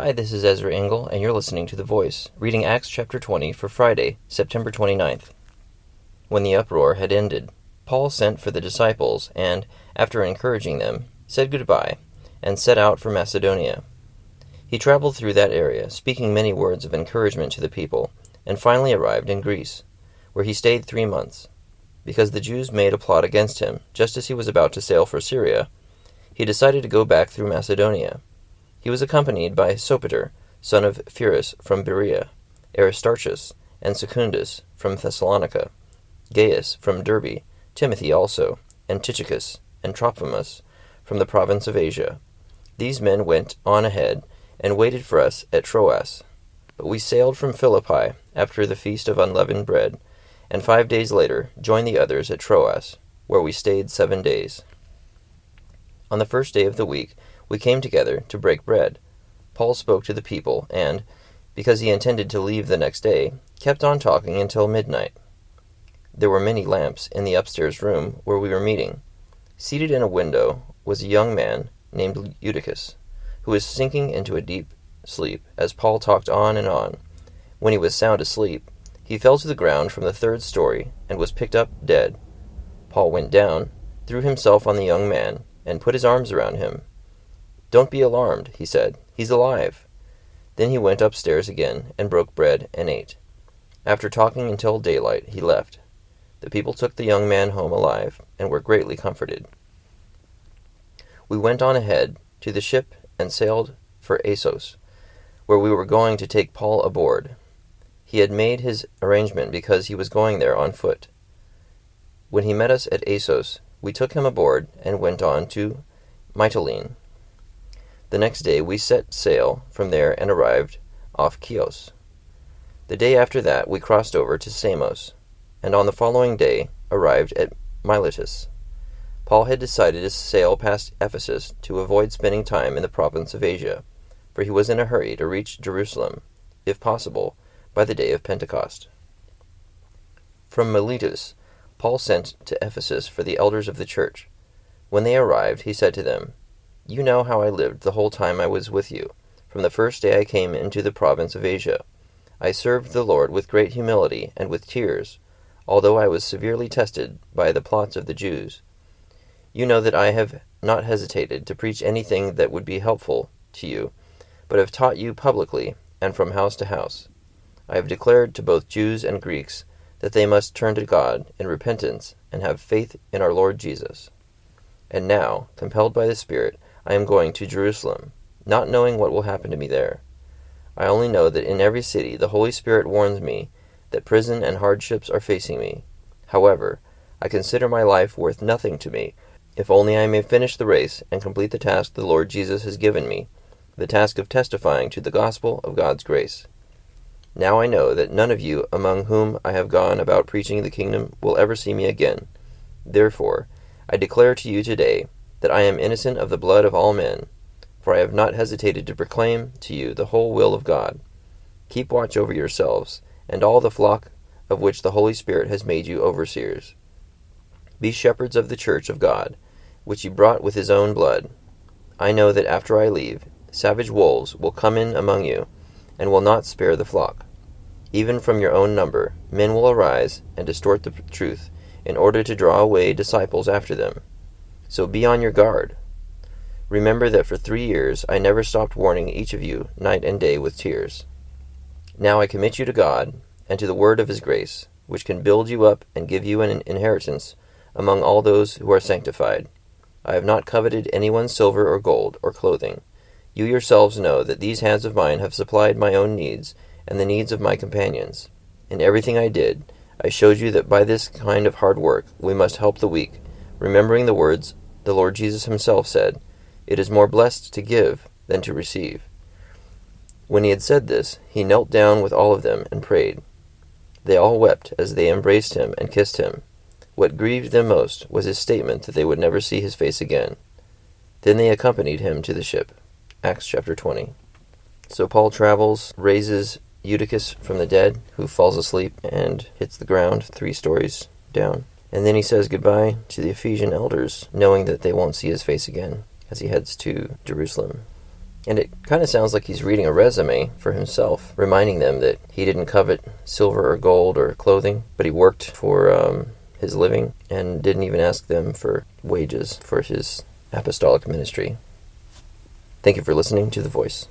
Hi, this is Ezra Engel, and you're listening to The Voice, reading Acts chapter 20 for Friday, September 29th. When the uproar had ended, Paul sent for the disciples and, after encouraging them, said goodbye and set out for Macedonia. He traveled through that area, speaking many words of encouragement to the people, and finally arrived in Greece, where he stayed three months. Because the Jews made a plot against him just as he was about to sail for Syria, he decided to go back through Macedonia. He was accompanied by Sopater, son of Pyrrhus from Berea, Aristarchus, and Secundus from Thessalonica, Gaius from Derbe, Timothy also, and Tychicus, and Trophimus from the province of Asia. These men went on ahead, and waited for us at Troas. But we sailed from Philippi after the feast of unleavened bread, and five days later joined the others at Troas, where we stayed seven days. On the first day of the week, we came together to break bread. Paul spoke to the people, and, because he intended to leave the next day, kept on talking until midnight. There were many lamps in the upstairs room where we were meeting. Seated in a window was a young man named Eutychus, who was sinking into a deep sleep as Paul talked on and on. When he was sound asleep, he fell to the ground from the third story and was picked up dead. Paul went down, threw himself on the young man, and put his arms around him. Don't be alarmed, he said. He's alive. Then he went upstairs again and broke bread and ate. After talking until daylight, he left. The people took the young man home alive and were greatly comforted. We went on ahead to the ship and sailed for Assos, where we were going to take Paul aboard. He had made his arrangement because he was going there on foot. When he met us at Assos, we took him aboard and went on to Mytilene. The next day we set sail from there and arrived off Chios. The day after that we crossed over to Samos, and on the following day arrived at Miletus. Paul had decided to sail past Ephesus to avoid spending time in the province of Asia, for he was in a hurry to reach Jerusalem, if possible, by the day of Pentecost. From Miletus, Paul sent to Ephesus for the elders of the church. When they arrived, he said to them, You know how I lived the whole time I was with you, from the first day I came into the province of Asia. I served the Lord with great humility and with tears, although I was severely tested by the plots of the Jews. You know that I have not hesitated to preach anything that would be helpful to you, but have taught you publicly and from house to house. I have declared to both Jews and Greeks that they must turn to God in repentance and have faith in our Lord Jesus. And now, compelled by the Spirit, I am going to Jerusalem, not knowing what will happen to me there. I only know that in every city the Holy Spirit warns me that prison and hardships are facing me. However, I consider my life worth nothing to me, if only I may finish the race and complete the task the Lord Jesus has given me, the task of testifying to the gospel of God's grace. Now I know that none of you among whom I have gone about preaching the kingdom will ever see me again. Therefore, I declare to you today that I am innocent of the blood of all men, for I have not hesitated to proclaim to you the whole will of God. Keep watch over yourselves, and all the flock of which the Holy Spirit has made you overseers. Be shepherds of the church of God, which he brought with his own blood. I know that after I leave, savage wolves will come in among you, and will not spare the flock. Even from your own number, men will arise and distort the truth, in order to draw away disciples after them. So be on your guard. Remember that for three years I never stopped warning each of you night and day with tears. Now I commit you to God, and to the word of his grace, which can build you up and give you an inheritance among all those who are sanctified. I have not coveted anyone's silver or gold or clothing. You yourselves know that these hands of mine have supplied my own needs and the needs of my companions. In everything I did, I showed you that by this kind of hard work we must help the weak, remembering the words the Lord Jesus himself said, It is more blessed to give than to receive. When he had said this, he knelt down with all of them and prayed. They all wept as they embraced him and kissed him. What grieved them most was his statement that they would never see his face again. Then they accompanied him to the ship. Acts chapter 20. So Paul travels, raises Eutychus from the dead, who falls asleep and hits the ground three stories down. And then he says goodbye to the Ephesian elders, knowing that they won't see his face again as he heads to Jerusalem. And it kind of sounds like he's reading a resume for himself, reminding them that he didn't covet silver or gold or clothing, but he worked for um, his living and didn't even ask them for wages for his apostolic ministry. Thank you for listening to The Voice.